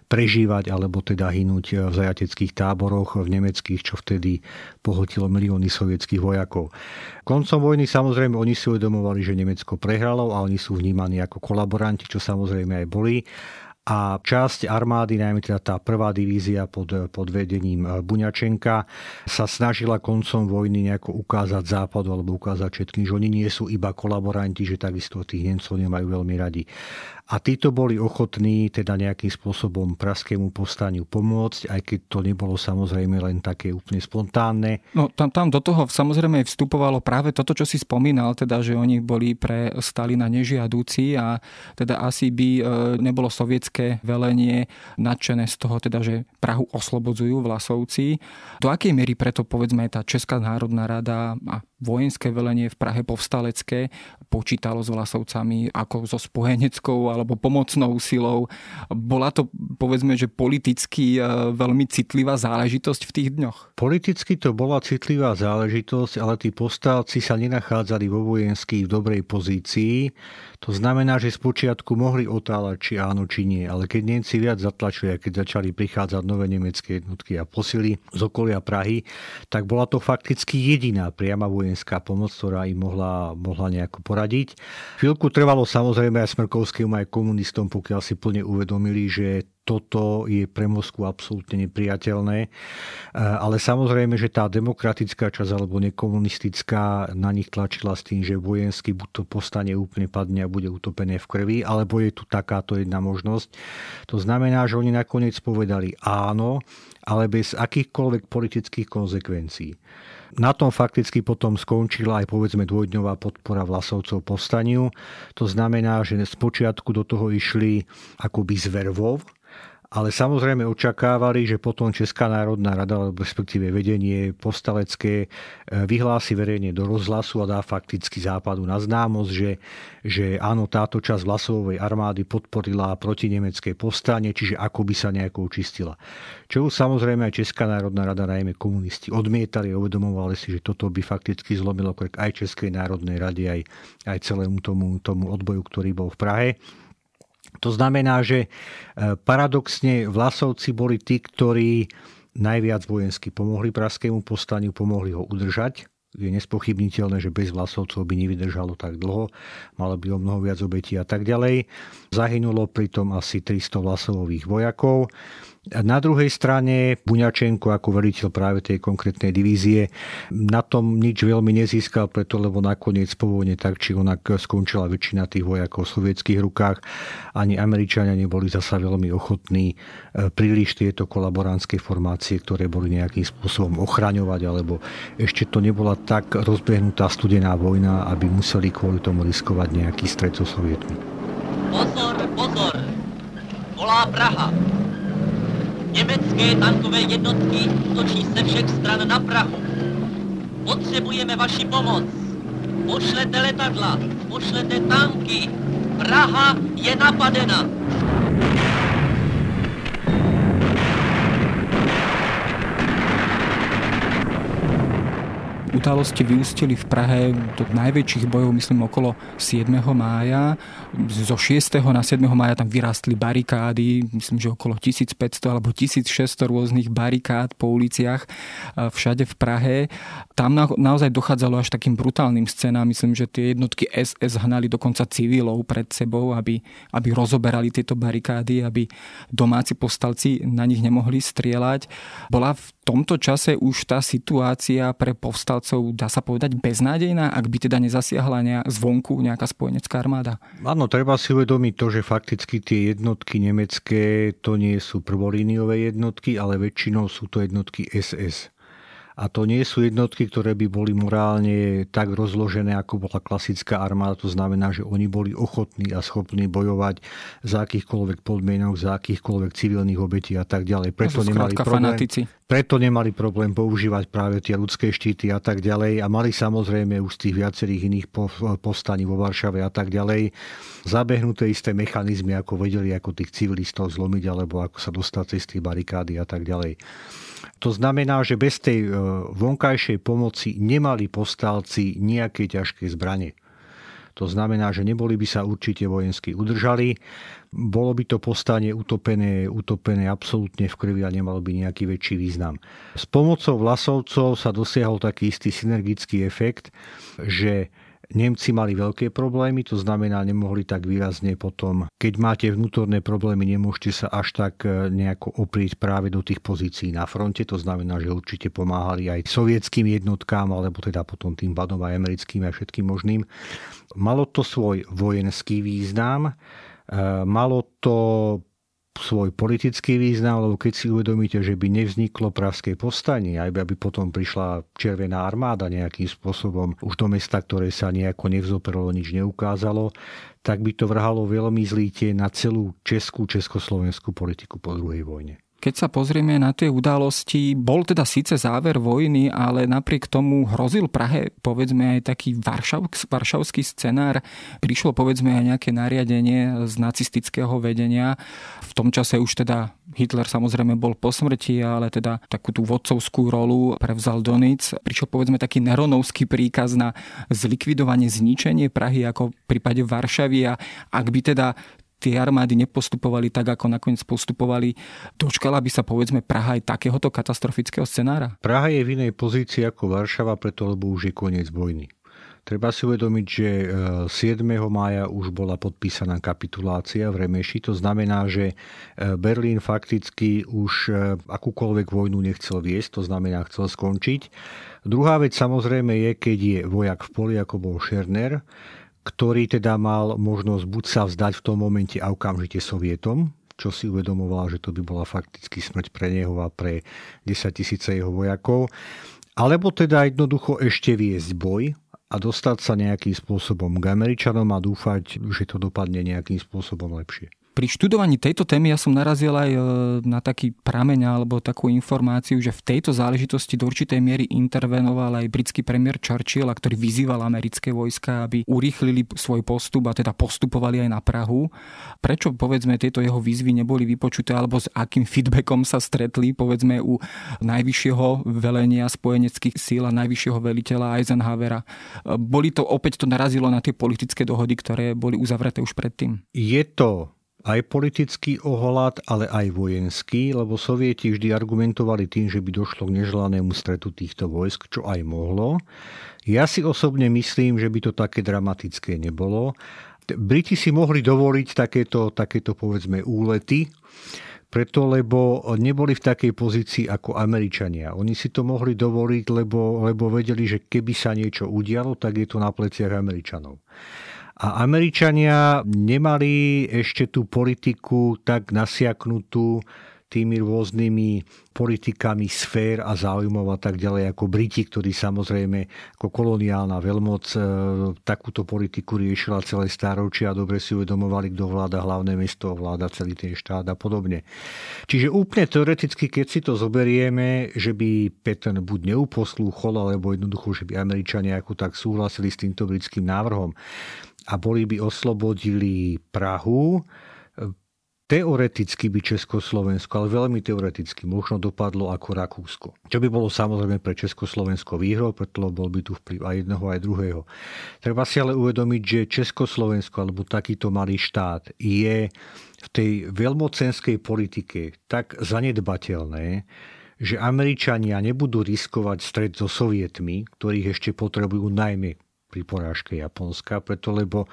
prežívať alebo teda hynúť v zajateckých táboroch v nemeckých, čo vtedy pohotilo milióny sovietských vojakov. Koncom vojny samozrejme oni si uvedomovali, že Nemecko prehralo a oni sú vnímaní ako kolaboranti, čo samozrejme aj boli a časť armády, najmä teda tá prvá divízia pod, pod vedením e, Buňačenka, sa snažila koncom vojny nejako ukázať západu alebo ukázať všetkým, že oni nie sú iba kolaboranti, že takisto tých Nemcov nemajú veľmi radi. A títo boli ochotní teda nejakým spôsobom praskému povstaniu pomôcť, aj keď to nebolo samozrejme len také úplne spontánne. No tam, tam do toho samozrejme vstupovalo práve toto, čo si spomínal, teda, že oni boli pre Stalina nežiadúci a teda asi by e, nebolo sovietské velenie nadšené z toho, teda, že Prahu oslobodzujú Vlasovci. Do akej miery preto povedzme tá Česká národná rada a vojenské velenie v Prahe povstalecké počítalo s Vlasovcami ako so spojeneckou alebo pomocnou silou. Bola to povedzme, že politicky e, veľmi citlivá záležitosť v tých dňoch? Politicky to bola citlivá záležitosť, ale tí povstalci sa nenachádzali vo vojenských v dobrej pozícii. To znamená, že spočiatku mohli otáľať, či áno, či nie, ale keď Nemci viac zatlačili, keď začali prichádzať nové nemecké jednotky a posily z okolia Prahy, tak bola to fakticky jediná priama vojenská pomoc, ktorá im mohla, mohla nejako poradiť. Chvíľku trvalo samozrejme aj Smrkovskému, aj komunistom, pokiaľ si plne uvedomili, že toto je pre Moskvu absolútne nepriateľné. E, ale samozrejme, že tá demokratická časť alebo nekomunistická na nich tlačila s tým, že vojenský buď to postane úplne padne a bude utopené v krvi, alebo je tu takáto jedna možnosť. To znamená, že oni nakoniec povedali áno, ale bez akýchkoľvek politických konsekvencií. Na tom fakticky potom skončila aj povedzme dvojdňová podpora Vlasovcov povstaniu. To znamená, že z počiatku do toho išli akoby z vervov, ale samozrejme očakávali, že potom Česká národná rada, respektíve vedenie postalecké, e, vyhlási verejne do rozhlasu a dá fakticky západu na známosť, že, že áno, táto časť Vlasovej armády podporila protinemecké povstanie, čiže ako by sa nejako učistila. Čo samozrejme aj Česká národná rada, najmä komunisti, odmietali a uvedomovali si, že toto by fakticky zlomilo krk aj Českej národnej rady, aj, aj celému tomu, tomu odboju, ktorý bol v Prahe. To znamená, že e, paradoxne Vlasovci boli tí, ktorí najviac vojensky pomohli Pražskému povstaniu, pomohli ho udržať. Je nespochybniteľné, že bez Vlasovcov by nevydržalo tak dlho, malo by o mnoho viac obetí a tak ďalej. Zahynulo pritom asi 300 Vlasovových vojakov. Na druhej strane Buňačenko ako veliteľ práve tej konkrétnej divízie na tom nič veľmi nezískal, preto lebo nakoniec po vojne tak či onak skončila väčšina tých vojakov v sovietských rukách. Ani Američania neboli zasa veľmi ochotní e, príliš tieto kolaboránske formácie, ktoré boli nejakým spôsobom ochraňovať, alebo ešte to nebola tak rozbehnutá studená vojna, aby museli kvôli tomu riskovať nejaký stret so sovietmi. Pozor, pozor! Volá Praha! Německé tankové jednotky točí se všech stran na Prahu. Potřebujeme vaši pomoc. Pošlete letadla, pošlete tanky. Praha je napadena. Udalosti vyústili v Prahe do najväčších bojov, myslím, okolo 7. mája. Zo 6. na 7. mája tam vyrástli barikády, myslím, že okolo 1500 alebo 1600 rôznych barikád po uliciach všade v Prahe. Tam na, naozaj dochádzalo až takým brutálnym scénám. Myslím, že tie jednotky SS hnali dokonca civilov pred sebou, aby, aby rozoberali tieto barikády, aby domáci povstalci na nich nemohli strieľať. Bola v tomto čase už tá situácia pre povstalcov, dá sa povedať, beznádejná, ak by teda nezasiahla nejak zvonku nejaká spojenecká armáda? Áno, treba si uvedomiť to, že fakticky tie jednotky nemecké to nie sú prvolíniové jednotky, ale väčšinou sú to jednotky SS. A to nie sú jednotky, ktoré by boli morálne tak rozložené, ako bola klasická armáda. To znamená, že oni boli ochotní a schopní bojovať za akýchkoľvek podmienok, za akýchkoľvek civilných obetí a tak ďalej. Preto nemali, problém, fanatici. preto nemali problém používať práve tie ľudské štíty a tak ďalej. A mali samozrejme už z tých viacerých iných povstaní vo Varšave a tak ďalej zabehnuté isté mechanizmy, ako vedeli, ako tých civilistov zlomiť, alebo ako sa dostať cez tie barikády a tak ďalej. To znamená, že bez tej e, vonkajšej pomoci nemali postálci nejaké ťažké zbranie. To znamená, že neboli by sa určite vojensky udržali. Bolo by to povstanie utopené, utopené absolútne v krvi a nemalo by nejaký väčší význam. S pomocou Vlasovcov sa dosiahol taký istý synergický efekt, že Nemci mali veľké problémy, to znamená, nemohli tak výrazne potom, keď máte vnútorné problémy, nemôžete sa až tak e, nejako oprieť práve do tých pozícií na fronte, to znamená, že určite pomáhali aj sovietským jednotkám, alebo teda potom tým badom aj americkým a všetkým možným. Malo to svoj vojenský význam, e, malo to svoj politický význam, lebo keď si uvedomíte, že by nevzniklo pravské povstanie, aj aby potom prišla Červená armáda nejakým spôsobom už do mesta, ktoré sa nejako nevzoperalo, nič neukázalo, tak by to vrhalo veľmi zlíte na celú českú, československú politiku po druhej vojne. Keď sa pozrieme na tie udalosti, bol teda síce záver vojny, ale napriek tomu hrozil Prahe povedzme aj taký varšav, varšavský scenár. Prišlo povedzme aj nejaké nariadenie z nacistického vedenia. V tom čase už teda Hitler samozrejme bol po smrti, ale teda takú tú vodcovskú rolu prevzal Donic. Prišiel povedzme taký neronovský príkaz na zlikvidovanie, zničenie Prahy ako v prípade Varšavy a ak by teda tie armády nepostupovali tak, ako nakoniec postupovali. Dočkala by sa povedzme Praha aj takéhoto katastrofického scenára? Praha je v inej pozícii ako Varšava, preto lebo už je koniec vojny. Treba si uvedomiť, že 7. E, mája už bola podpísaná kapitulácia v Remeši. To znamená, že e, Berlín fakticky už e, akúkoľvek vojnu nechcel viesť, to znamená chcel skončiť. Druhá vec samozrejme je, keď je vojak v poli, ako bol Scherner, ktorý teda mal možnosť buď sa vzdať v tom momente a okamžite Sovietom, čo si uvedomoval, že to by bola fakticky smrť pre neho a pre 10 tisíce jeho vojakov, alebo teda jednoducho ešte viesť boj a dostať sa nejakým spôsobom k Američanom a dúfať, že to dopadne nejakým spôsobom lepšie. Pri študovaní tejto témy ja som narazil aj e, na taký prameň alebo takú informáciu, že v tejto záležitosti do určitej miery intervenoval aj britský premiér Churchill, ktorý vyzýval americké vojska, aby urýchlili svoj postup a teda postupovali aj na Prahu. Prečo povedzme tieto jeho výzvy neboli vypočuté alebo s akým feedbackom sa stretli povedzme u najvyššieho velenia spojeneckých síl a najvyššieho veliteľa Eisenhowera. Boli to opäť to narazilo na tie politické dohody, ktoré boli uzavreté už predtým? Je to aj politický ohľad, ale aj vojenský, lebo sovieti vždy argumentovali tým, že by došlo k neželanému stretu týchto vojsk, čo aj mohlo. Ja si osobne myslím, že by to také dramatické nebolo. Briti si mohli dovoliť takéto, takéto povedzme úlety, preto lebo neboli v takej pozícii ako Američania. Oni si to mohli dovoliť, lebo, lebo vedeli, že keby sa niečo udialo, tak je to na pleciach Američanov. A Američania nemali ešte tú politiku tak nasiaknutú tými rôznymi politikami sfér a záujmov a tak ďalej ako Briti, ktorí samozrejme ako koloniálna veľmoc e, takúto politiku riešila celé stáročia a dobre si uvedomovali, kto vláda hlavné mesto, vláda celý ten štát a podobne. Čiže úplne teoreticky, keď si to zoberieme, že by Petr buď neuposlúchol, alebo jednoducho, že by Američania ako tak súhlasili s týmto britským návrhom, a boli by oslobodili Prahu, teoreticky by Československo, ale veľmi teoreticky, možno dopadlo ako Rakúsko. Čo by bolo samozrejme pre Československo výhrou, preto bol by tu vplyv aj jedného, aj druhého. Treba si ale uvedomiť, že Československo alebo takýto malý štát je v tej veľmocenskej politike tak zanedbateľné, že Američania nebudú riskovať stred so sovietmi, ktorých ešte potrebujú najmä pri porážke Japonska, preto lebo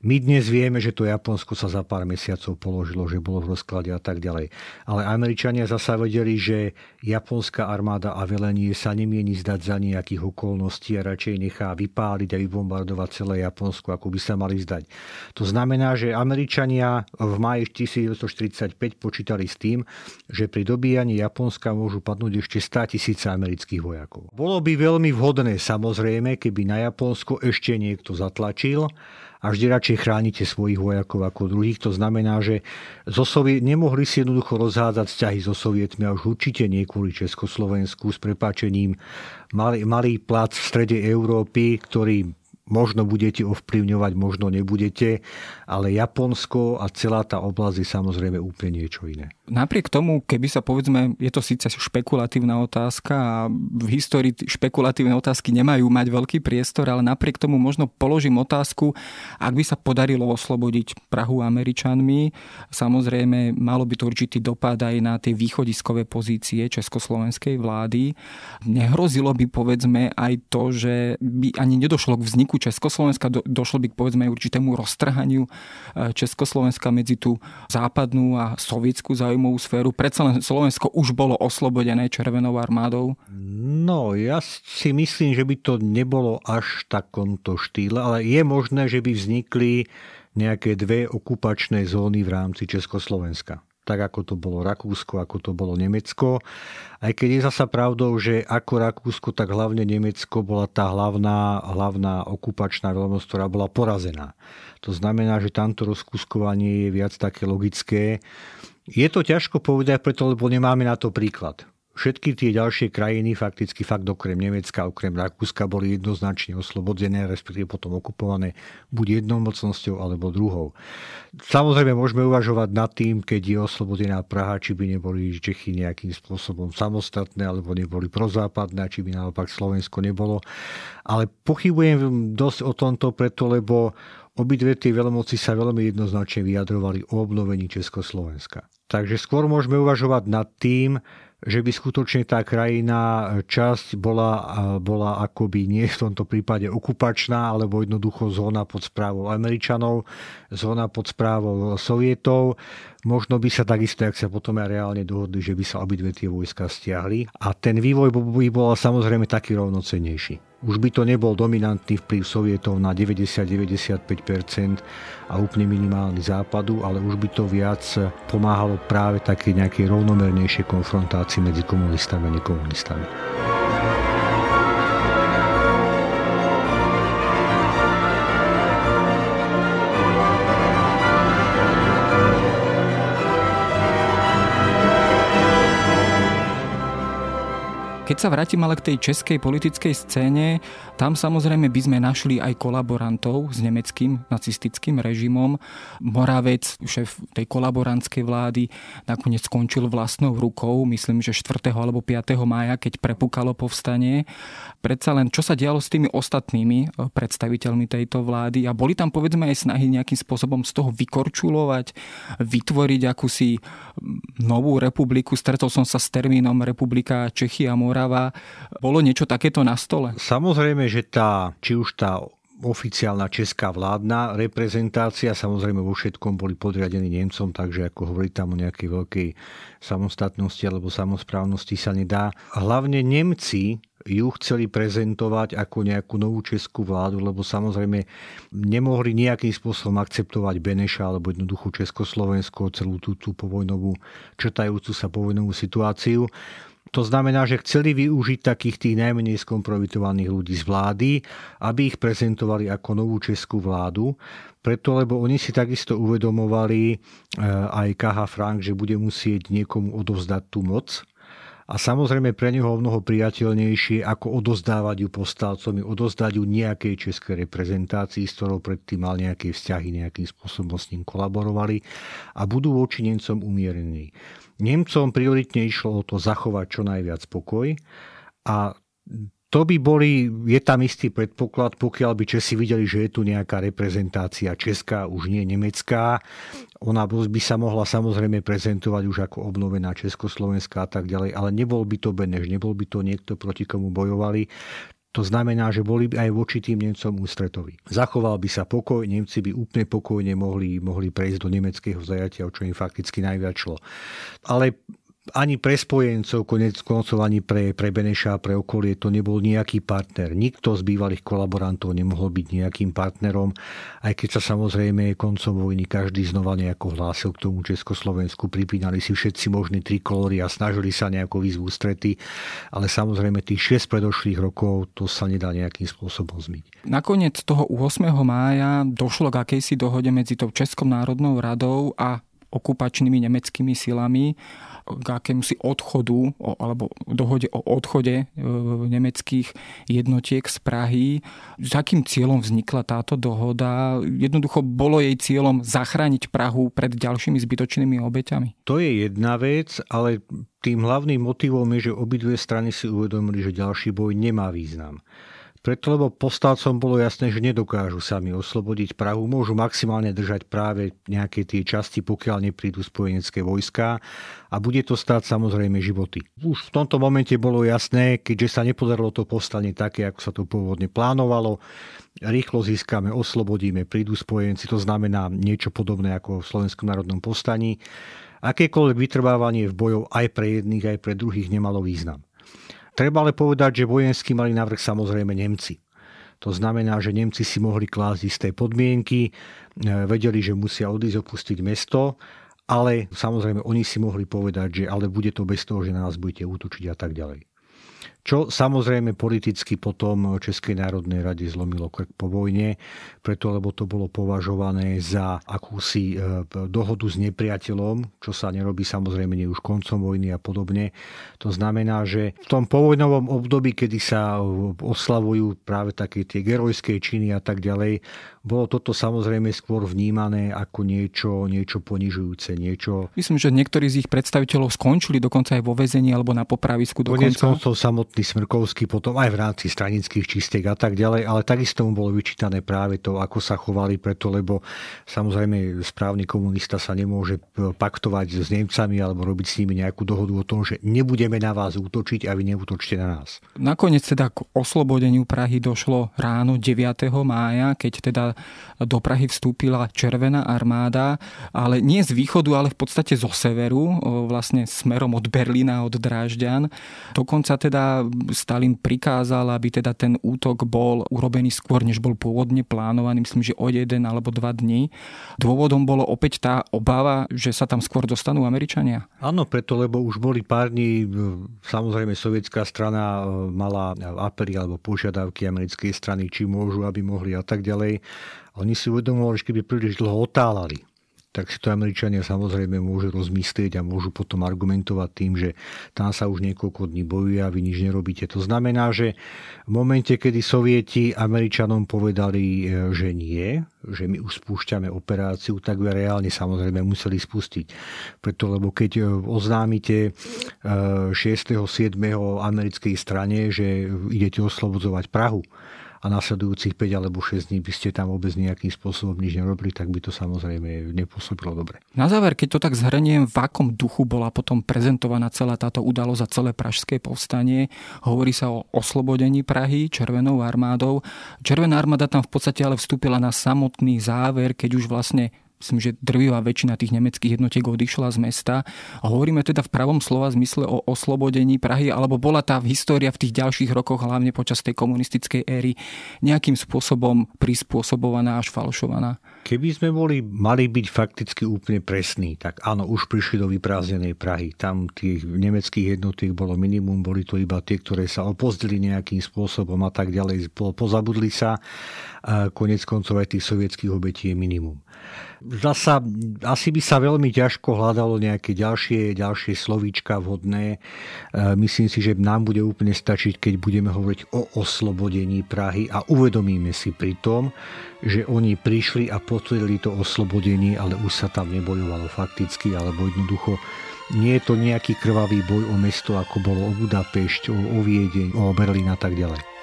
my dnes vieme, že to Japonsko sa za pár mesiacov položilo, že bolo v rozklade a tak ďalej. Ale Američania zasa vedeli, že japonská armáda a velenie sa nemieni zdať za nejakých okolností a radšej nechá vypáliť a vybombardovať celé Japonsko, ako by sa mali zdať. To znamená, že Američania v máji 1945 počítali s tým, že pri dobíjaní Japonska môžu padnúť ešte 100 tisíce amerických vojakov. Bolo by veľmi vhodné samozrejme, keby na Japonsko ešte niekto zatlačil a vždy radšej chránite svojich vojakov ako druhých. To znamená, že zo Soviet, nemohli si jednoducho rozhádzať vzťahy so Sovietmi a už určite nie kvôli Československu s prepáčením malý, malý plac v strede Európy, ktorý možno budete ovplyvňovať, možno nebudete, ale Japonsko a celá tá oblasť je samozrejme úplne niečo iné. Napriek tomu, keby sa povedzme, je to síce špekulatívna otázka a v histórii špekulatívne otázky nemajú mať veľký priestor, ale napriek tomu možno položím otázku, ak by sa podarilo oslobodiť Prahu Američanmi, samozrejme malo by to určitý dopad aj na tie východiskové pozície československej vlády. Nehrozilo by povedzme aj to, že by ani nedošlo k vzniku Československa, do, došlo by k povedzme určitému roztrhaniu e, Československa medzi tú západnú a sovietskú zájmu záujmovú sféru. Predsa len Slovensko už bolo oslobodené Červenou armádou? No, ja si myslím, že by to nebolo až takomto štýle, ale je možné, že by vznikli nejaké dve okupačné zóny v rámci Československa tak ako to bolo Rakúsko, ako to bolo Nemecko. Aj keď je zasa pravdou, že ako Rakúsko, tak hlavne Nemecko bola tá hlavná, hlavná okupačná veľmosť, ktorá bola porazená. To znamená, že tamto rozkuskovanie je viac také logické. Je to ťažko povedať preto, lebo nemáme na to príklad. Všetky tie ďalšie krajiny, fakticky fakt okrem Nemecka, okrem Rakúska, boli jednoznačne oslobodené, respektíve potom okupované buď jednou mocnosťou alebo druhou. Samozrejme môžeme uvažovať nad tým, keď je oslobodená Praha, či by neboli Čechy nejakým spôsobom samostatné, alebo neboli prozápadné, či by naopak Slovensko nebolo. Ale pochybujem dosť o tomto preto, lebo obidve tie veľmoci sa veľmi jednoznačne vyjadrovali o obnovení Československa. Takže skôr môžeme uvažovať nad tým, že by skutočne tá krajina časť bola, bola akoby nie v tomto prípade okupačná, alebo jednoducho zóna pod správou Američanov, zóna pod správou Sovietov. Možno by sa takisto, ak sa potom aj reálne dohodli, že by sa obidve tie vojska stiahli. A ten vývoj by bol samozrejme taký rovnocennejší. Už by to nebol dominantný vplyv Sovietov na 90-95% a úplne minimálny západu, ale už by to viac pomáhalo práve také nejakej rovnomernejšej konfrontácii medzi komunistami a nekomunistami. Keď sa vrátim ale k tej českej politickej scéne, tam samozrejme by sme našli aj kolaborantov s nemeckým nacistickým režimom. Moravec, šéf tej kolaborantskej vlády, nakoniec skončil vlastnou rukou, myslím, že 4. alebo 5. mája, keď prepukalo povstanie. Predsa len, čo sa dialo s tými ostatnými eh, predstaviteľmi tejto vlády a boli tam povedzme aj snahy nejakým spôsobom z toho vykorčulovať, vytvoriť akúsi novú republiku. Stretol som sa s termínom Republika Čechy a Mora Morava. Bolo niečo takéto na stole? Samozrejme, že tá, či už tá oficiálna česká vládna reprezentácia, samozrejme vo všetkom boli podriadení Nemcom, takže ako hovorí tam o nejakej veľkej samostatnosti alebo samozprávnosti sa nedá. Hlavne Nemci ju chceli prezentovať ako nejakú novú českú vládu, lebo samozrejme nemohli nejakým spôsobom akceptovať Beneša alebo jednoduchú Československo, celú tú, tú povojnovú, črtajúcu sa povojnovú situáciu. To znamená, že chceli využiť takých tých najmenej skompromitovaných ľudí z vlády, aby ich prezentovali ako novú českú vládu, preto lebo oni si takisto uvedomovali eh, aj KH Frank, že bude musieť niekomu odovzdať tú moc, a samozrejme pre neho mnoho priateľnejšie, ako odozdávať ju postalcom, odozdať ju nejakej českej reprezentácii, s ktorou predtým mal nejaké vzťahy, nejakým spôsobom s ním kolaborovali a budú voči Nemcom umierení. Nemcom prioritne išlo o to zachovať čo najviac pokoj a to by boli, je tam istý predpoklad, pokiaľ by Česi videli, že je tu nejaká reprezentácia česká, už nie nemecká. Ona by sa mohla samozrejme prezentovať už ako obnovená Československá a tak ďalej, ale nebol by to Beneš, nebol by to niekto, proti komu bojovali. To znamená, že boli by aj voči tým Nemcom ústretoví. Zachoval by sa pokoj, Nemci by úplne pokojne mohli, mohli prejsť do nemeckého zajatia, o čo im fakticky najviac šlo. Ale ani pre spojencov, konec koncov ani pre, pre Beneša a pre okolie to nebol nejaký partner. Nikto z bývalých kolaborantov nemohol byť nejakým partnerom, aj keď sa samozrejme koncom vojny každý znova nejako hlásil k tomu Československu, pripínali si všetci možní trikolóry a snažili sa nejako výzvu strety, ale samozrejme tých 6 predošlých rokov to sa nedá nejakým spôsobom zmyť. Nakoniec toho 8. mája došlo k akejsi dohode medzi tou Českou národnou radou a okupačnými nemeckými silami k akémusi odchodu alebo dohode o odchode e, nemeckých jednotiek z Prahy. S akým cieľom vznikla táto dohoda? Jednoducho bolo jej cieľom zachrániť Prahu pred ďalšími zbytočnými obeťami? To je jedna vec, ale tým hlavným motivom je, že obidve strany si uvedomili, že ďalší boj nemá význam. Preto, lebo povstalcom bolo jasné, že nedokážu sami oslobodiť Prahu, môžu maximálne držať práve nejaké tie časti, pokiaľ neprídu spojenecké vojská a bude to stáť samozrejme životy. Už v tomto momente bolo jasné, keďže sa nepodarilo to povstanie také, ako sa to pôvodne plánovalo, rýchlo získame, oslobodíme, prídu spojenci, to znamená niečo podobné ako v Slovenskom národnom povstaní. Akékoľvek vytrvávanie v bojov aj pre jedných, aj pre druhých nemalo význam. Treba ale povedať, že vojenský mali navrh samozrejme Nemci. To znamená, že Nemci si mohli klásť isté podmienky, e, vedeli, že musia odísť opustiť mesto, ale samozrejme oni si mohli povedať, že ale bude to bez toho, že na nás budete útočiť a tak ďalej. Čo samozrejme politicky potom Českej národnej rade zlomilo krk po vojne, preto lebo to bolo považované za akúsi e, dohodu s nepriateľom, čo sa nerobí samozrejme nie už koncom vojny a podobne. To znamená, že v tom povojnovom období, kedy sa oslavujú práve také tie gerojské činy a tak ďalej, bolo toto samozrejme skôr vnímané ako niečo, niečo ponižujúce. Niečo... Myslím, že niektorí z ich predstaviteľov skončili dokonca aj vo väzení alebo na popravisku dokonca. Konec koncov samotný Smrkovský potom aj v rámci stranických čistiek a tak ďalej, ale takisto mu bolo vyčítané práve to, ako sa chovali preto, lebo samozrejme správny komunista sa nemôže paktovať s Nemcami alebo robiť s nimi nejakú dohodu o tom, že nebudeme na vás útočiť a vy neútočte na nás. Nakoniec teda k oslobodeniu Prahy došlo ráno 9. mája, keď teda do Prahy vstúpila Červená armáda, ale nie z východu, ale v podstate zo severu, vlastne smerom od Berlína, od Drážďan. Dokonca teda Stalin prikázal, aby teda ten útok bol urobený skôr, než bol pôvodne plánovaný, myslím, že o jeden alebo dva dní. Dôvodom bolo opäť tá obava, že sa tam skôr dostanú Američania? Áno, preto, lebo už boli pár dní, samozrejme sovietská strana mala apely alebo požiadavky americkej strany, či môžu, aby mohli a tak ďalej. Oni si uvedomovali, že keby príliš dlho otálali, tak si to Američania samozrejme môžu rozmyslieť a môžu potom argumentovať tým, že tam sa už niekoľko dní bojuje a vy nič nerobíte. To znamená, že v momente, kedy Sovieti Američanom povedali, e, že nie, že my už spúšťame operáciu, tak by reálne samozrejme museli spustiť. Preto, lebo keď e, oznámite 6. E, 7. americkej strane, že idete oslobodzovať Prahu, a nasledujúcich 5 alebo 6 dní by ste tam vôbec nejakým spôsobom nič nerobili, tak by to samozrejme nepôsobilo dobre. Na záver, keď to tak zhrniem, v akom duchu bola potom prezentovaná celá táto udalosť a celé pražské povstanie? Hovorí sa o oslobodení Prahy Červenou armádou. Červená armáda tam v podstate ale vstúpila na samotný záver, keď už vlastne myslím, že drvivá väčšina tých nemeckých jednotiek odišla z mesta. A hovoríme teda v pravom slova zmysle o oslobodení Prahy, alebo bola tá história v tých ďalších rokoch, hlavne počas tej komunistickej éry, nejakým spôsobom prispôsobovaná až falšovaná? Keby sme boli, mali byť fakticky úplne presní, tak áno, už prišli do vyprázdnenej Prahy. Tam tých nemeckých jednotiek bolo minimum, boli to iba tie, ktoré sa opozdili nejakým spôsobom a tak ďalej, pozabudli sa. Konec koncov aj tých sovietských obetí je minimum. Zasa asi by sa veľmi ťažko hľadalo nejaké ďalšie, ďalšie slovíčka vhodné. E, myslím si, že nám bude úplne stačiť, keď budeme hovoriť o oslobodení Prahy a uvedomíme si pri tom, že oni prišli a potvrdili to oslobodenie, ale už sa tam nebojovalo fakticky, alebo jednoducho nie je to nejaký krvavý boj o mesto, ako bolo o Budapešť, o, o Viedeň, o Berlín a tak ďalej.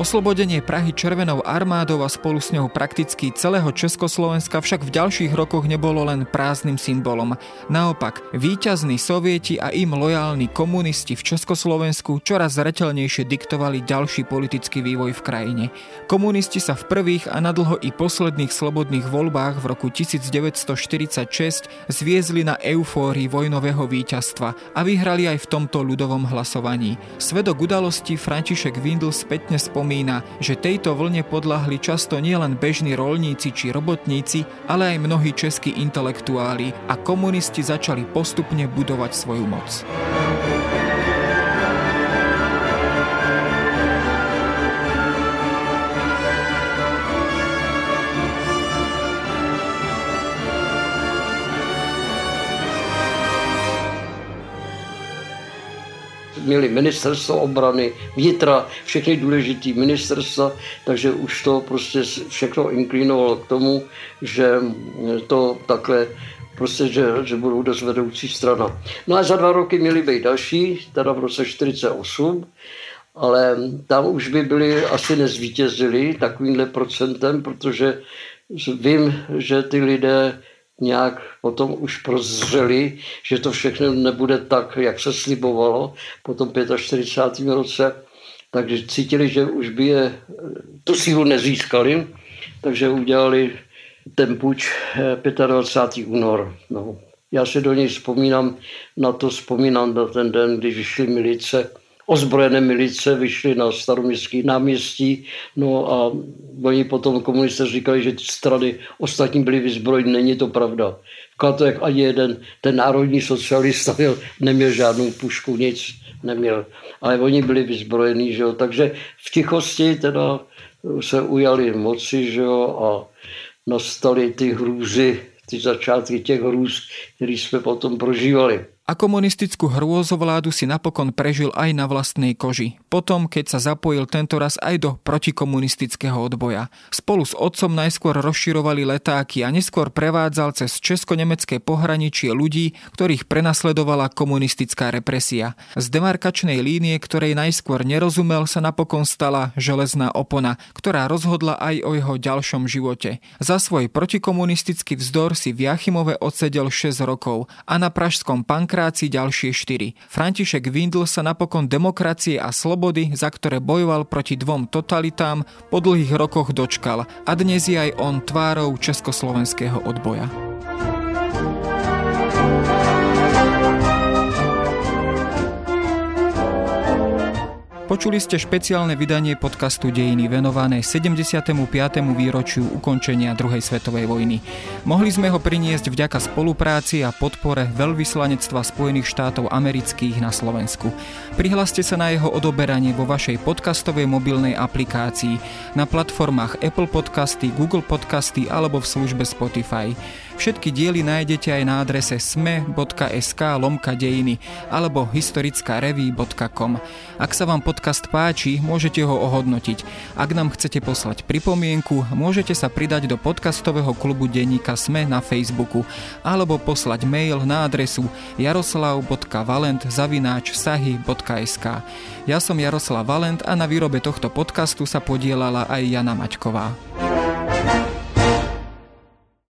Oslobodenie Prahy Červenou armádou a spolu s ňou prakticky celého Československa však v ďalších rokoch nebolo len prázdnym symbolom. Naopak, víťazní sovieti a im lojálni komunisti v Československu čoraz zretelnejšie diktovali ďalší politický vývoj v krajine. Komunisti sa v prvých a nadlho i posledných slobodných voľbách v roku 1946 zviezli na eufórii vojnového víťazstva a vyhrali aj v tomto ľudovom hlasovaní. Svedok udalosti František Windl spätne spomína pripomína, že tejto vlne podľahli často nielen bežní rolníci či robotníci, ale aj mnohí českí intelektuáli a komunisti začali postupne budovať svoju moc. Měli ministerstvo obrany, vnitra, všechny důležitý ministerstva, takže už to prostě všechno inklinovalo k tomu, že to takhle prostě, že, že budou dost vedoucí strana. No a za dva roky měli být další, teda v roce 48, ale tam už by byli asi nezvítězili takovýmhle procentem, protože vím, že ty lidé nějak potom už prozřeli, že to všechno nebude tak, jak se slibovalo po tom 45. roce, takže cítili, že už by je tu sílu nezískali, takže udělali ten puč 25. únor. No. Já se do něj vzpomínám, na to vzpomínám na ten den, když vyšly milice ozbrojené milice vyšly na staroměstský náměstí, no a oni potom komunisté říkali, že strany ostatní byly vyzbrojeny, není to pravda. to, jak ani jeden, ten národní socialista měl, neměl žádnou pušku, nic neměl. Ale oni byli vyzbrojení, že jo. Takže v tichosti teda se ujali moci, že jo, a nastaly ty hrůzy, ty začátky těch hrůz, které jsme potom prožívali. A komunistickú hrôzovládu si napokon prežil aj na vlastnej koži. Potom, keď sa zapojil tento raz aj do protikomunistického odboja. Spolu s otcom najskôr rozširovali letáky a neskôr prevádzal cez česko-nemecké pohraničie ľudí, ktorých prenasledovala komunistická represia. Z demarkačnej línie, ktorej najskôr nerozumel, sa napokon stala železná opona, ktorá rozhodla aj o jeho ďalšom živote. Za svoj protikomunistický vzdor si v Jachimove odsedel 6 rokov a na pražskom pankra demokracii ďalšie štyri. František Windl sa napokon demokracie a slobody, za ktoré bojoval proti dvom totalitám, po dlhých rokoch dočkal a dnes je aj on tvárou československého odboja. Počuli ste špeciálne vydanie podcastu Dejiny venované 75. výročiu ukončenia druhej svetovej vojny. Mohli sme ho priniesť vďaka spolupráci a podpore Veľvyslanectva Spojených štátov amerických na Slovensku. Prihláste sa na jeho odoberanie vo vašej podcastovej mobilnej aplikácii na platformách Apple Podcasty, Google Podcasty alebo v službe Spotify. Všetky diely nájdete aj na adrese sme.sk lomka dejiny alebo historickareví.com. Ak sa vám podcast páči, môžete ho ohodnotiť. Ak nám chcete poslať pripomienku, môžete sa pridať do podcastového klubu denníka Sme na Facebooku alebo poslať mail na adresu jaroslav.valent sahy.sk. Ja som Jaroslav Valent a na výrobe tohto podcastu sa podielala aj Jana Maťková.